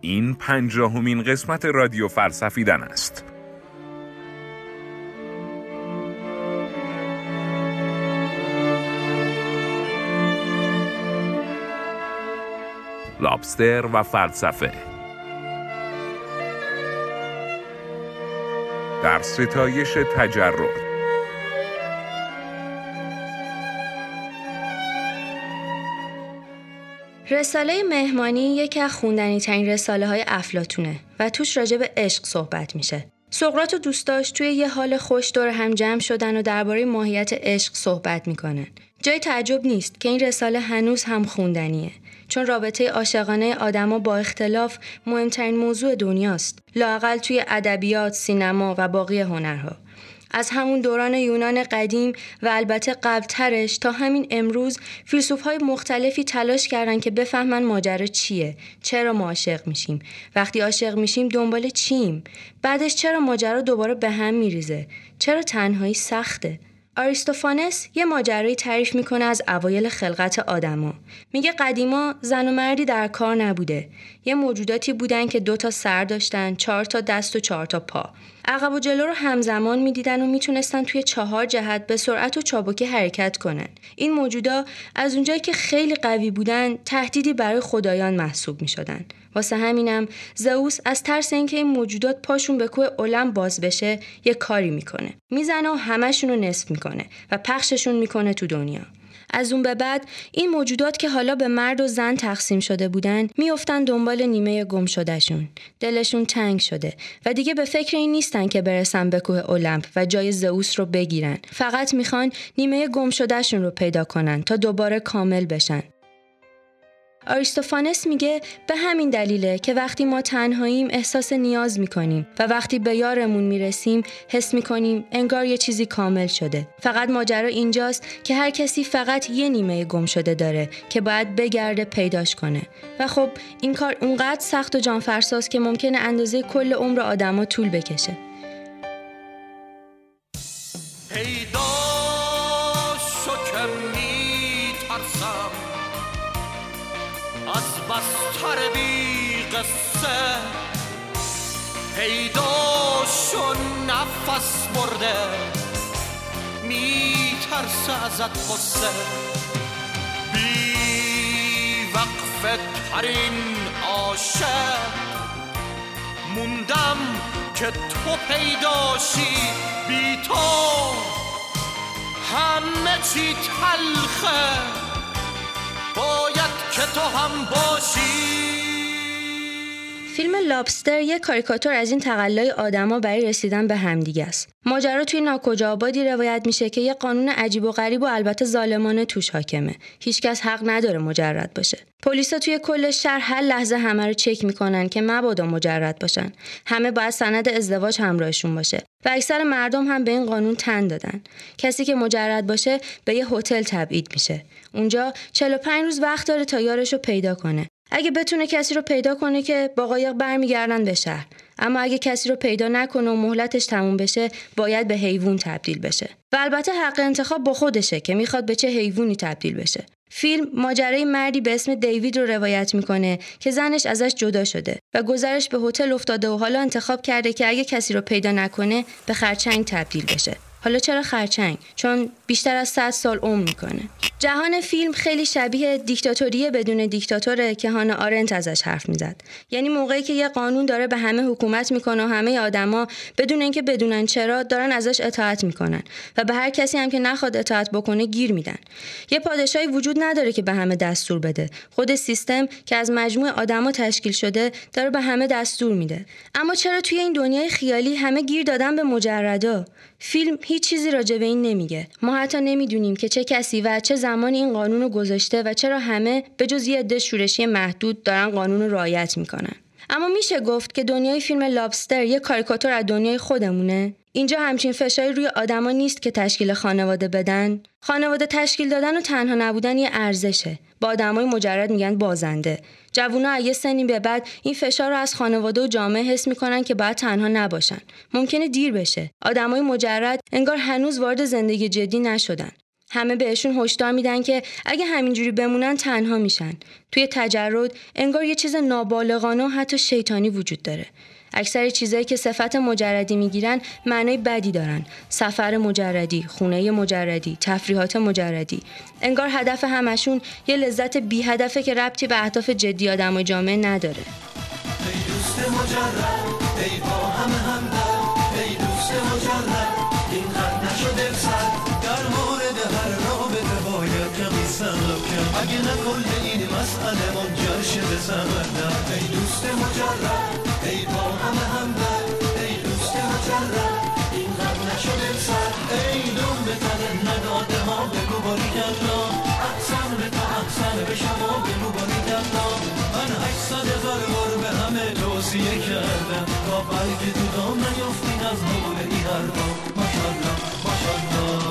این پنجاهمین قسمت رادیو فلسفیدن است. لابستر و فلسفه در ستایش تجرد رساله مهمانی یکی از خوندنی ترین رساله های افلاتونه و توش راجع به عشق صحبت میشه. سقراط و دوستاش توی یه حال خوش دور هم جمع شدن و درباره ماهیت عشق صحبت می‌کنن. جای تعجب نیست که این رساله هنوز هم خوندنیه. چون رابطه عاشقانه آدما با اختلاف مهمترین موضوع دنیاست. لاقل توی ادبیات، سینما و باقی هنرها. از همون دوران یونان قدیم و البته قبلترش تا همین امروز فیلسوف های مختلفی تلاش کردن که بفهمن ماجرا چیه چرا ما عاشق میشیم وقتی عاشق میشیم دنبال چیم بعدش چرا ماجرا دوباره به هم میریزه چرا تنهایی سخته آریستوفانس یه ماجرایی تعریف می‌کنه از اوایل خلقت آدما. میگه قدیما زن و مردی در کار نبوده. یه موجوداتی بودن که دو تا سر داشتن، چهار تا دست و چهار تا پا. عقب و جلو رو همزمان می‌دیدن و می‌تونستن توی چهار جهت به سرعت و چابکی حرکت کنن. این موجودا از اونجایی که خیلی قوی بودن تهدیدی برای خدایان محسوب می‌شدن. واسه همینم زئوس از ترس اینکه این موجودات پاشون به کوه اولم باز بشه یه کاری می‌کنه می‌زنه و همشون رو نصف می‌کنه و پخششون می‌کنه تو دنیا از اون به بعد این موجودات که حالا به مرد و زن تقسیم شده بودن میافتن دنبال نیمه گم شدهشون. دلشون تنگ شده و دیگه به فکر این نیستن که برسن به کوه المپ و جای زئوس رو بگیرن. فقط می‌خوان نیمه گم شدهشون رو پیدا کنن تا دوباره کامل بشن. آریستوفانس میگه به همین دلیله که وقتی ما تنهاییم احساس نیاز می‌کنیم و وقتی به یارمون می‌رسیم حس می‌کنیم انگار یه چیزی کامل شده. فقط ماجرا اینجاست که هر کسی فقط یه نیمه گم شده داره که باید بگرده پیداش کنه. و خب این کار اونقدر سخت و جانفرساست که ممکنه اندازه کل عمر آدما طول بکشه. بستر بی قصه. پیدا شو نفس برده می ترسه ازت قصه بی وقف ترین عاشق موندم که تو پیداشی بی تو همه چی تلخه. باید که تو هم باشی. فیلم لابستر یک کاریکاتور از این تقلای آدما برای رسیدن به همدیگه است. ماجرا توی ناکجا آبادی روایت میشه که یه قانون عجیب و غریب و البته ظالمانه توش حاکمه. هیچکس حق نداره مجرد باشه. پلیسا توی کل شهر هر لحظه همه رو چک می‌کنن که مبادا مجرد باشن. همه باید سند ازدواج همراهشون باشه. و اکثر مردم هم به این قانون تن دادن. کسی که مجرد باشه به یه هتل تبعید میشه. اونجا 45 روز وقت داره تا یارش رو پیدا کنه. اگه بتونه کسی رو پیدا کنه که با قایق برمیگردن به شهر. اما اگه کسی رو پیدا نکنه و مهلتش تموم بشه باید به حیوان تبدیل بشه. و البته حق انتخاب با خودشه که می‌خواد به چه حیوانی تبدیل بشه. فیلم ماجرای مردی به اسم دیوید رو روایت می‌کنه که زنش ازش جدا شده و گذرش به هتل افتاده و حالا انتخاب کرده که اگه کسی رو پیدا نکنه به خرچنگ تبدیل بشه. حالا چرا خرچنگ؟ چون بیشتر از 100 سال عمر می‌کنه. جهان فیلم خیلی شبیه دیکتاتوری بدون دیکتاتوره که هانا آرنت ازش حرف می‌زد. یعنی موقعی که یه قانون داره به همه حکومت می‌کنه و همه آدما بدون اینکه بدونن چرا دارن ازش اطاعت می‌کنن و به هر کسی هم که نخواد اطاعت بکنه گیر میدن. یه پادشاهی وجود نداره که به همه دستور بده. خود سیستم که از مجموع آدما تشکیل شده داره به همه دستور میده. اما چرا توی این دنیای خیالی همه گیر دادن به مجردا؟ فیلم هیچ چیزی راجع به این نمیگه. ما حتی نمی‌دونیم که چه کسی و چه زمانی این قانون رو گذاشته و چرا همه به جز یه عده شورشی محدود دارن قانون رو رعایت می‌کنن. اما میشه گفت که دنیای فیلم لابستر یه کاریکاتور از دنیای خودمونه. اینجا همچین فشاری روی آدما نیست که تشکیل خانواده بدن. خانواده تشکیل دادن و تنها نبودن یه ارزشه. با آدمای مجرد میگن بازنده. جوونا یه سنی به بعد این فشار رو از خانواده و جامعه حس می‌کنن که باید تنها نباشن. ممکنه دیر بشه. آدمای مجرد انگار هنوز وارد زندگی جدی نشدن. همه بهشون هشدار میدن که اگه همینجوری بمونن تنها میشن. توی تجرد انگار یه چیز نابالغانه و حتی شیطانی وجود داره. اکثر چیزایی که صفت مجردی می‌گیرن معنای بدی دارن سفر مجردی خونه مجردی تفریحات مجردی انگار هدف همشون یه لذت بی هدفه که ربطی به اهداف جدی آدم و جامعه نداره ای دوست مجرد ای با همه همدل به ای دوست مجرد ای با همه ای دوست مجرد. این غم نشده سر ای دون به تن نداده ما بگو باری کلا تا احسن به شما بگو من هشتصد هزار بار به همه توصیه کردم. تا بلکه تو دام نیفتین از حول این حرفا ماشالله ماشالله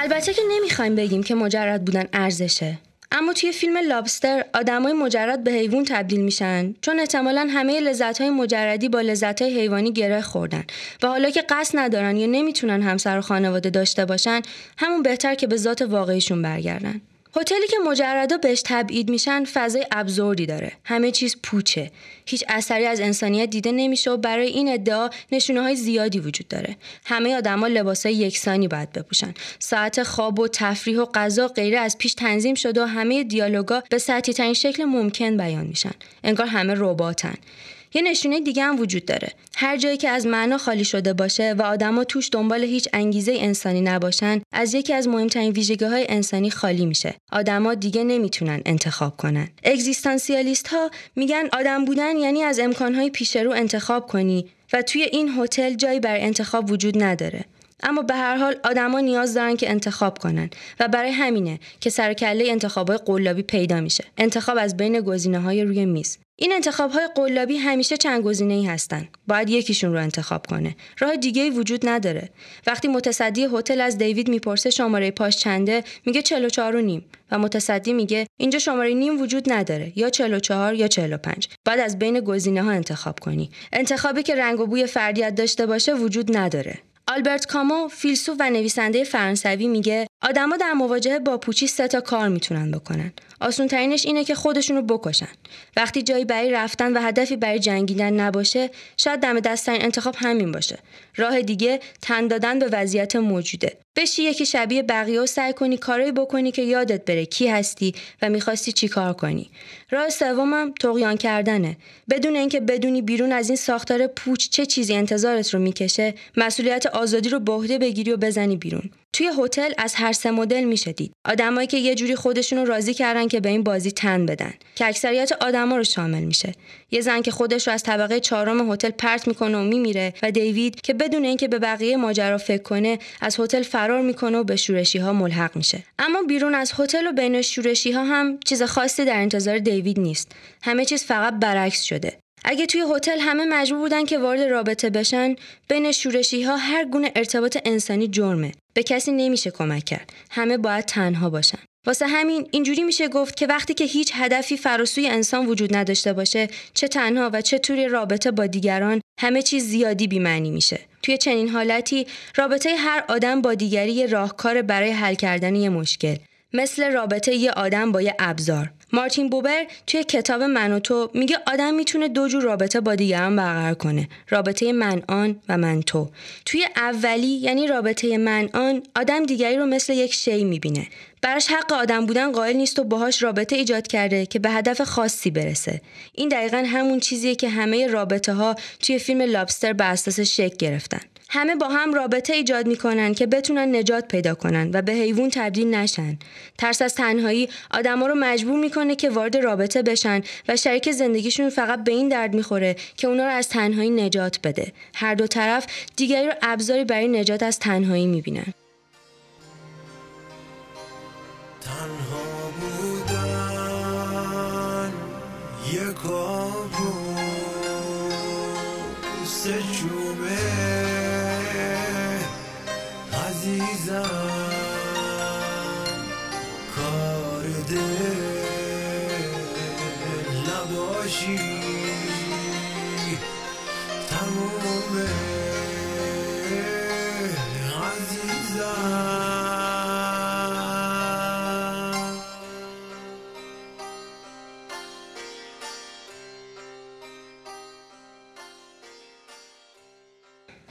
البته که نمی‌خوایم بگیم که مجرد بودن ارزشه. اما توی فیلم لابستر آدمای مجرد به حیوان تبدیل میشن چون احتمالا همه لذت‌های مجردی با لذت‌های حیوانی گره خوردن. و حالا که قصد ندارن یا نمی‌تونن همسر و خانواده داشته باشن همون بهتر که به ذات واقعیشون برگردن. هتلی که مجردا بهش تبعید میشن فضای ابزوردی داره. همه چیز پوچه. هیچ اثری از انسانیت دیده نمیشه و برای این ادعا نشونه های زیادی وجود داره. همه آدما لباسای یکسانی باید بپوشن. ساعت خواب و تفریح و غذا غیره از پیش تنظیم شده و همه دیالوگا به سطحی ترین شکل ممکن بیان میشن. انگار همه رباتن. یه نشونه دیگه هم وجود داره. هر جایی که از معنا خالی شده باشه و آدما توش دنبال هیچ انگیزه انسانی نباشن از یکی از مهمترین ویژگی های انسانی خالی میشه. آدما دیگه نمی‌تونن انتخاب کنن. اگزیستانسیالیست ها میگن آدم بودن یعنی از امکانهای پیش رو انتخاب کنی و توی این هتل جایی بر انتخاب وجود نداره. اما به هر حال آدما نیاز دارن که انتخاب کنن و برای همینه که سر کله انتخابای قلابی پیدا میشه. انتخاب از بین گزینه های روی میز. این انتخاب های قلابی همیشه چند گزینه ای هستن. باید یکیشون رو انتخاب کنه. راه دیگه ای وجود نداره. وقتی متصدی هتل از دیوید می‌پرسه شماره پاش چنده، میگه 44 و نیم و متصدی میگه اینجا شماره نیم وجود نداره یا 44 یا 45. بعد از بین گزینه ها انتخاب کنی. انتخابی که رنگ و بوی فردیت داشته باشه وجود نداره. آلبرت کامو فیلسوف و نویسنده فرانسوی میگه آدما در مواجهه با پوچی سه تا کار می‌تونن بکنن. آسون ترینش اینه که خودشون رو بکشن. وقتی جایی برای رفتن و هدفی برای جنگیدن نباشه، شاید دم دستترین انتخاب همین باشه. راه دیگه تن دادن به وضعیت موجوده. بشی یکی شبیه بقیه و سعی کنی کارایی بکنی که یادت بره کی هستی و می‌خواستی چی کار کنی. راه سومم تقیان کردنه. بدون اینکه بدونی بیرون از این ساختار پوچ چه چیزی انتظارت رو می‌کشه، مسئولیت آزادی رو به بگیری و بزنی بیرون. توی هتل از هر سه مدل میشه دید آدمایی که یه جوری خودشون رو راضی کردن که به این بازی تن بدن که اکثریت آدما رو شامل میشه. یه زن که خودش رو از طبقه چهارم هتل پرت می‌کنه و میمیره و دیوید که بدون اینکه به بقیه ماجرا فکر کنه از هتل فرار می‌کنه و به شورشی ها ملحق میشه. اما بیرون از هتل و بین شورشی ها هم چیز خاصی در انتظار دیوید نیست. همه چیز فقط برعکس شده. اگه توی هتل همه مجبور بودن که وارد رابطه بشن بین شورشی ها هر گونه ارتباط انسانی جرمه. به کسی نمیشه کمک کرد. همه باید تنها باشن. واسه همین اینجوری میشه گفت که وقتی که هیچ هدفی فراسوی انسان وجود نداشته باشه چه تنها و چه رابطه با دیگران همه چیز زیادی بیمعنی میشه. توی چنین حالتی رابطه هر آدم با دیگری یه راهکار برای حل کردن یه مشکل مثل رابطه یه آدم با یه ابزار. مارتین بوبر توی کتاب من و تو میگه آدم می‌تونه دو جور رابطه با دیگران برقرار کنه. رابطه من آن و من تو. توی اولی یعنی رابطه من آن آدم دیگری رو مثل یک شی می‌بینه. براش حق آدم بودن قائل نیست و باهاش رابطه ایجاد کرده که به هدف خاصی برسه. این دقیقا همون چیزیه که همه رابطه ها توی فیلم لابستر به اساس شک گرفتن. همه با هم رابطه ایجاد می‌کنن که بتونن نجات پیدا کنن و به حیوان تبدیل نشن. ترس از تنهایی آدما رو مجبور می‌کنه که وارد رابطه بشن و شریک زندگیشون فقط به این درد می‌خوره که اونا رو از تنهایی نجات بده. هر دو طرف دیگری رو ابزاری برای نجات از تنهایی می‌بینن. تنها بودن یک عزیزم کار دل نباشی.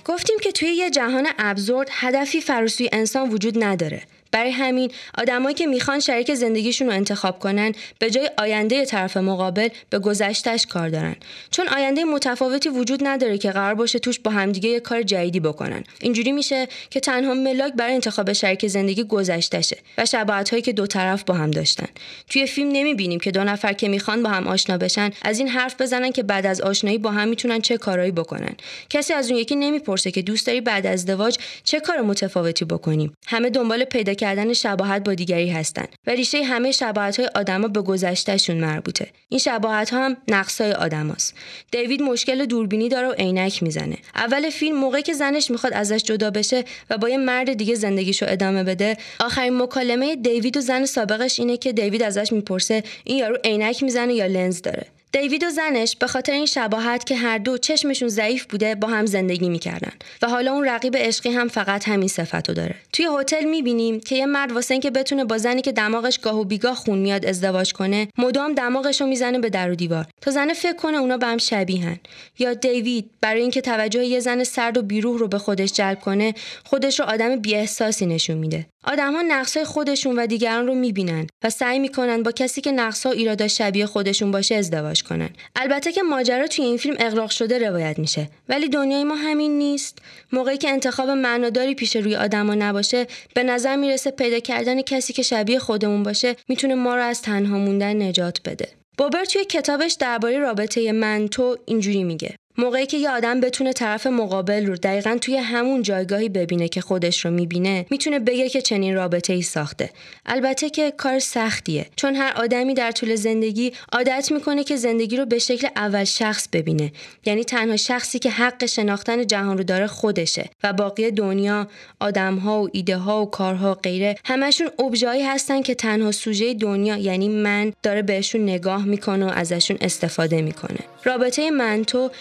گفتیم که توی یه جهان ابزورد هدفی فراسوی انسان وجود نداره. برای همین آدمایی که می‌خوان شریک زندگیشون رو انتخاب کنن به جای آینده طرف مقابل به گذشتش کار دارن. چون آینده متفاوتی وجود نداره که قرار باشه توش با همدیگه یه کار جدیدی بکنن. اینجوری میشه که تنها ملاک برای انتخاب شریک زندگی گذشتشه و شباهت هایی که دو طرف با هم داشتن. توی فیلم نمی‌بینیم که دو نفر که می‌خوان با هم آشنا بشن از این حرف بزنن که بعد از آشنایی با هم می‌تونن چه کارایی بکنن. کسی از اون یکی نمی‌پرسه که دوست داری بعد از ازدواج چه کار متفاوتی بکنیم. همه دنبال پیدا کردن شباهت با دیگری هستند و ریشه همه شباهت های آدما به گذشتهشون مربوطه. این شباهت ها هم نقصای آدماست. دیوید مشکل دوربینی داره و عینک می‌زنه. اول فیلم موقعی که زنش می‌خواد ازش جدا بشه و با یه مرد دیگه زندگیشو ادامه بده آخرین مکالمه دیوید و زن سابقش اینه که دیوید ازش می‌پرسه این یارو عینک می‌زنه یا لنز داره؟ دیوید و زنش به خاطر این شباهت که هر دو چشمشون ضعیف بوده با هم زندگی می‌کردن. و حالا اون رقیب عشقی هم فقط همین صفتو داره. توی هتل می‌بینیم که یه مرد واسه اینکه بتونه با زنی که دماغش گاه و بیگاه خون میاد ازدواج کنه مدام دماغش رو می‌زنه به در و دیوار. تا زنه فکر کنه اونا به هم شبیهن یا دیوید برای اینکه توجه یه زن سرد و بیروح رو به خودش جلب کنه خودش رو آدم بیاحساسی نشون میده. آدمها نقصهای خودشون و دیگران رو می‌بینن و سعی می‌کنن با کسی که نقصها ایرادا شبیه خودشون باشه ازدواج کنن. البته که ماجرا توی این فیلم اغراق شده روایت میشه. ولی دنیای ما همین نیست. موقعی که انتخاب معناداری پیش روی آدما نباشه به نظر می‌رسه پیدا کردن کسی که شبیه خودمون باشه می‌تونه ما رو از تنها موندن نجات بده. بوبر توی کتابش درباره رابطه من تو اینجوری میگه. موقعی که یه آدم بتونه طرف مقابل رو دقیقا توی همون جایگاهی ببینه که خودش رو می‌بینه می‌تونه بگه که چنین رابطه ای ساخته. البته که کار سختیه چون هر آدمی در طول زندگی عادت می‌کنه که زندگی رو به شکل اول شخص ببینه. یعنی تنها شخصی که حق شناختن جهان رو داره خودشه و باقی دنیا آدمها و ایده ها و کارها و غیره همشون ابژه‌ای هستن که تنها سوژه دنیا یعنی من داره بهشون نگاه می‌کنه و ازشون استفاده می‌کنه. رابطه من تو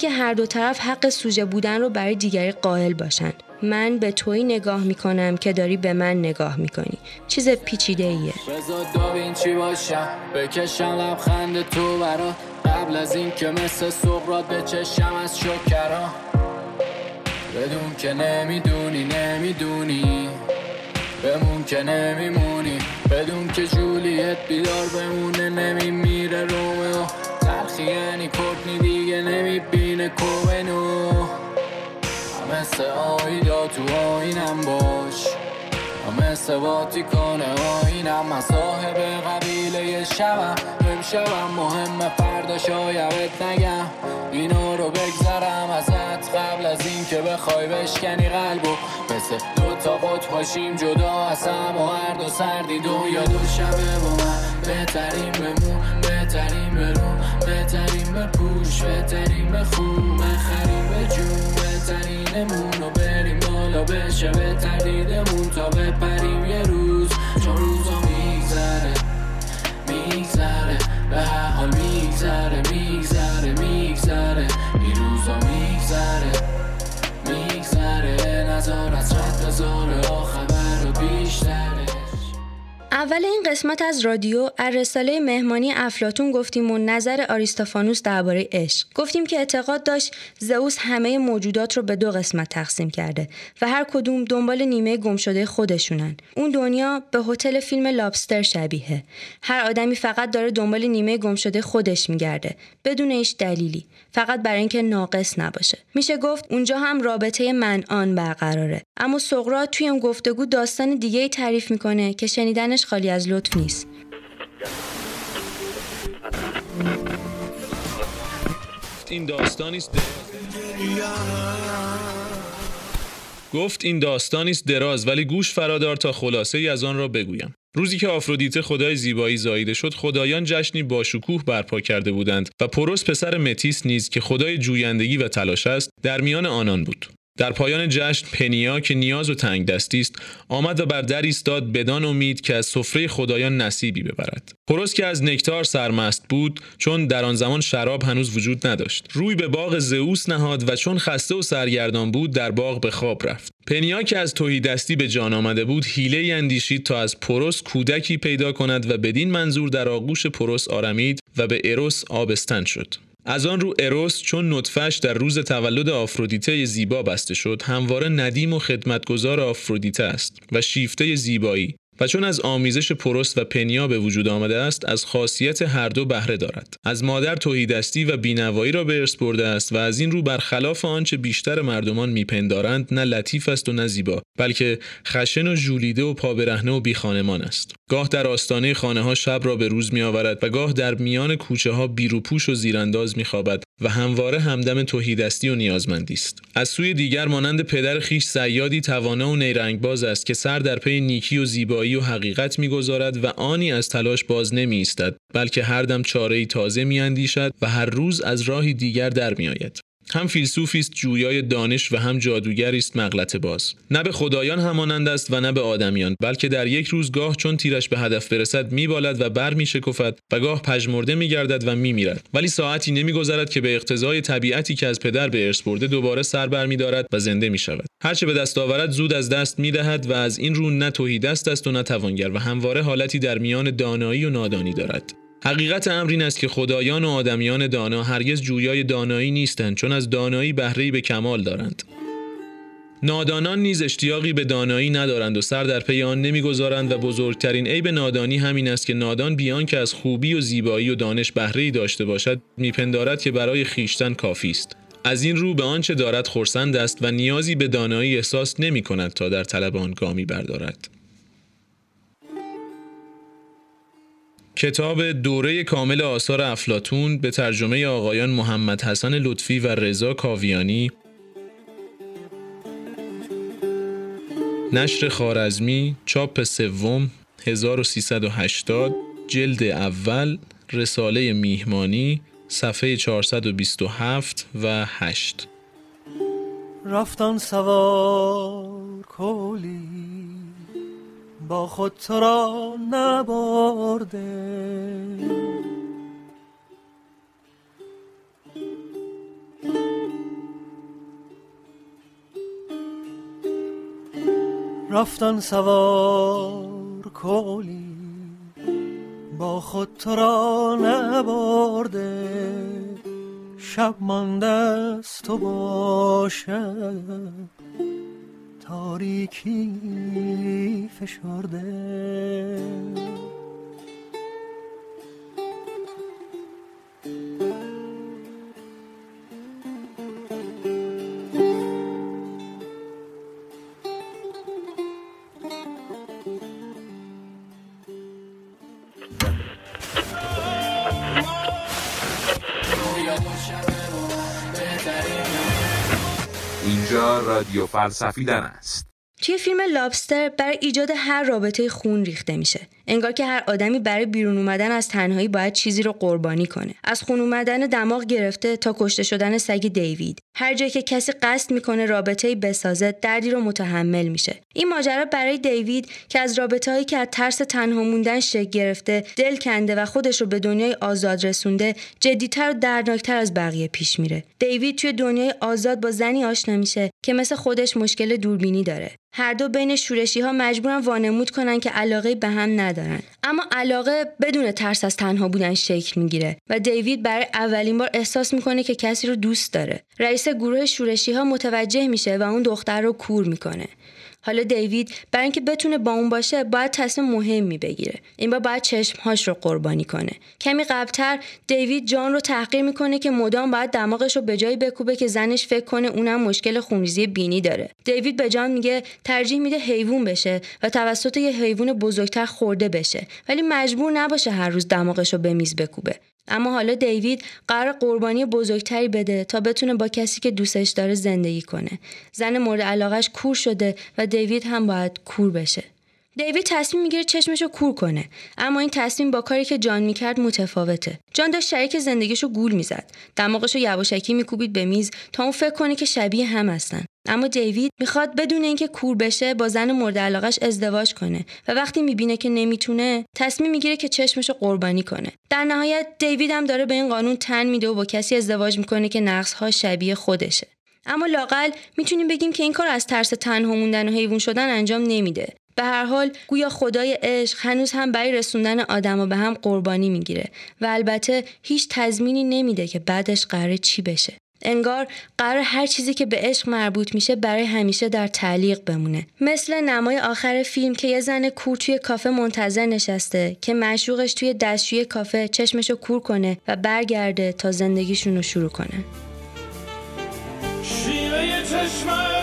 که هر دو طرف حق سوژه بودن رو برای دیگری قائل باشن. من به توی نگاه می‌کنم که داری به من نگاه می‌کنی. چیز پیچیده ایه چی باشم بکشم لبخند تو برا. قبل از این که مثل سقرات به چشم از شکرا. بدون که نمی‌دونی نمی‌دونی. بمون که نمیمونی. بدون که جولیت بیدار بمونه نمیمیره رومئو تلخی یعنی کتنی دیگه نمی‌بینه کوبنو مثل آیدا تو آینم باش. مثل کنه آینم. من صاحب قبیله شبم. امشبم مهم فردا شایدت نگم. اینا رو بگذرم ازت قبل از این که بخوای بشکنی قلبو. مثل دو تا قط باشیم جدا از و هر دو سردی دو یا دو شبه با من. بهترین بمون بهترین برون بهترین بپوش بهترین بخون بخریم به جون بهترینمون رو بریم بالا بشه. به تردیدمون تا بپریم یه روز. چون روزا میگذره میگذره. به هر حال میگذره میگذره میگذره. این روزا میگذره میگذره. نظر از رد اول این قسمت از رادیو از رساله مهمانی افلاتون گفتیم و نظر آریستافانوس درباره عشق. گفتیم که اعتقاد داشت زئوس همه موجودات رو به دو قسمت تقسیم کرده و هر کدوم دنبال نیمه گمشده خودشونن. اون دنیا به هتل فیلم لابستر شبیه هر آدمی فقط داره دنبال نیمه گمشده خودش میگرده بدون هیچ دلیلی. فقط برای اینکه ناقص نباشه. میشه گفت اونجا هم رابطه من آن برقراره. اما سقراط توی اون گفتگو داستان دیگه ای تعریف می‌کنه که شنیدنش خالی از لطف نیست. این داستانی است گفت این داستانی است دراز ولی گوش فرادار تا خلاصه ای از آن را بگویم. روزی که آفرودیته خدای زیبایی زاییده شد خدایان جشنی با شکوه برپا کرده بودند و پوروس پسر متیس نیز که خدای جویندگی و تلاش است در میان آنان بود. در پایان جشن پنیا که نیاز و تنگ دستی است آمد و بر در ایستاد بدان امید که از سفره خدایان نصیبی ببرد. پوروس که از نکتار سرمست بود چون در آن زمان شراب هنوز وجود نداشت. روی به باغ زئوس نهاد و چون خسته و سرگردان بود در باغ به خواب رفت. پنیا که از تهی دستی به جان آمده بود حیله اندیشید تا از پوروس کودکی پیدا کند و بدین منظور در آغوش پروس آرمید و به اروس آبستن شد. از آن رو اروس چون نطفش در روز تولد آفرودیته زیبا بسته شد همواره ندیم و خدمتگزار آفرودیته است و شیفته زیبایی. و چون از آمیزش پروست و پنیا به وجود آمده است از خاصیت هر دو بهره دارد. از مادر توهیدستی و بینوایی را به ارث برده است و از این رو برخلاف آنچه بیشتر مردمان میپندارند نه لطیف است و نه زیبا بلکه خشن و ژولیده و پابرهنه و بیخانمان است. گاه در آستانه خانه ها شب را به روز می آورد و گاه در میان کوچه ها بیروپوش و زیرانداز می خوابد و همواره همدم توهیدستی و نیازمندی است. از سوی دیگر مانند پدر خیش سیادی توانا و نیرنگباز است که سر در پی نیکی و زیبایی و حقیقت می‌گذارد و آنی از تلاش باز نمی ایستد بلکه هر دم چاره تازه می اندیشد و هر روز از راهی دیگر در می آید. هم فیلسوفی است جویای دانش و هم جادوگری است مغلطه باز. نه به خدایان همانند است و نه به آدمیان بلکه در یک روز گاه چون تیرش به هدف برسد میبالد و بر میشکفد و گاه پژمرده میگردد و میمیرد. ولی ساعتی نمیگذرد که به اقتضای طبیعتی که از پدر به ارث برده دوباره سر بر میدارد و زنده می‌شود. هرچه به دست آورد زود از دست می‌دهد و از این رو نه توهیدست است و نه توانگر و همواره حالتی در میان دانایی و نادانی دارد. حقیقت امر این است که خدایان و آدمیان دانا هرگز جویای دانایی نیستند چون از دانایی بهره‌ای به کمال دارند. نادانان نیز اشتیاقی به دانایی ندارند و سر در پی آن نمی‌گذارند و بزرگترین عیب نادانی همین است که نادان بیان که از خوبی و زیبایی و دانش بهره‌ای داشته باشد میپندارد که برای خیشتن کافی است. از این رو به آنچه دارد خرسند است و نیازی به دانایی احساس نمی کند تا در طلب آن گامی بردارد. کتاب دوره کامل آثار افلاتون به ترجمه آقایان محمد حسن لطفی و رضا کاویانی. نشر خارزمی چاپ سوم 1380 جلد اول رساله میهمانی صفحه 427 و 8 رفتن سوار کولی با خود تو را نبرده. رفتن سوار کولی با خود تو را نبرده. شب مانده است تو باشد تاریکی فشرده. اینجا رادیو فلسفیدن است. توی فیلم لابستر برای ایجاد هر رابطه خون ریخته میشه. انگار که هر آدمی برای بیرون اومدن از تنهایی باید چیزی رو قربانی کنه. از خون اومدن دماغ گرفته تا کشته شدن سگ دیوید. هر جایی که کسی قصد می‌کنه رابطه بسازه دردی رو متحمل میشه. این ماجرا برای دیوید که از رابطه هایی که از ترس تنها موندن شکل گرفته دل کنده و خودش رو به دنیای آزاد رسونده جدیتر و دردناکتر از بقیه پیش میره. دیوید توی دنیای آزاد با زنی آشنا میشه که مثل خودش مشکل دوربینی داره. هر دو بین شورشی ها مجبورن وانمود کنن که علاقه به هم ندارن. اما علاقه بدون ترس از تنها بودن شکل می‌گیره و دیوید برای اولین بار احساس می‌کنه که کسی رو دوست داره. رئیس گروه شورشی ها متوجه میشه و اون دختر رو کور می‌کنه. حالا دیوید برای اینکه بتونه با اون باشه باید تصمیم مهمی بگیره. این بار باید چشمهاش رو قربانی کنه. کمی قبلتر دیوید جان رو تحقیر می‌کنه که مدام باید دماغش رو به جایی بکوبه که زنش فکر کنه اونم مشکل خونریزی بینی داره. دیوید به جان میگه ترجیح میده حیوان بشه و توسط یه حیوان بزرگتر خورده بشه. ولی مجبور نباشه هر روز دماغش رو به میز بکوبه. اما حالا دیوید قرار قربانی بزرگتری بده تا بتونه با کسی که دوستش داره زندگی کنه. زن مورد علاقش کور شده و دیوید هم باید کور بشه. دیوید تصمیم می‌گیره چشمشو کور کنه اما این تصمیم با کاری که جان می‌کرد متفاوته جان داشت شریک زندگیشو گول می‌زد دماغشو یواشکی میکوبید به میز تا اون فکر کنه که شبیه هم هستن اما دیوید می‌خواد بدون اینکه کور بشه با زن مورد علاقش ازدواج کنه و وقتی می‌بینه که نمی‌تونه تصمیم می‌گیره که چشمشو قربانی کنه. در نهایت دیوید هم داره به این قانون تن میده و با کسی ازدواج می‌کنه که نقصها شبیه خودشه. اما لاقل می‌تونیم بگیم که این کار از ترس تنها موندن و حیوان شدن انجام نمیده. به هر حال گویا خدای عشق هنوز هم برای رسوندن آدما به هم قربانی می‌گیره و البته هیچ تضمینی نمیده که بعدش قراره چی بشه. انگار قرار هر چیزی که به عشق مربوط میشه برای همیشه در تعلیق بمونه. مثل نمای آخر فیلم که یه زن کور توی کافه منتظر نشسته که معشوقش توی دستشوی کافه چشمشو کور کنه و برگرده تا زندگیشون رو شروع کنه. شیوه چشمت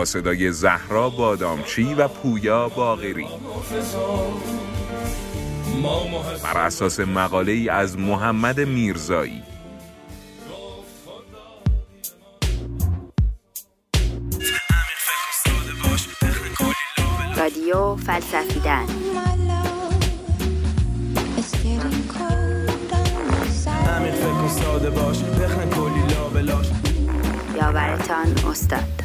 با صدای زهرا بادامچی و پویا باغری. بر اساس مقاله ای از محمد میرزایی. رادیو فلسفیدن. همین فکر کن ساده باش بخن کلی لابلاش یاورتان استاد.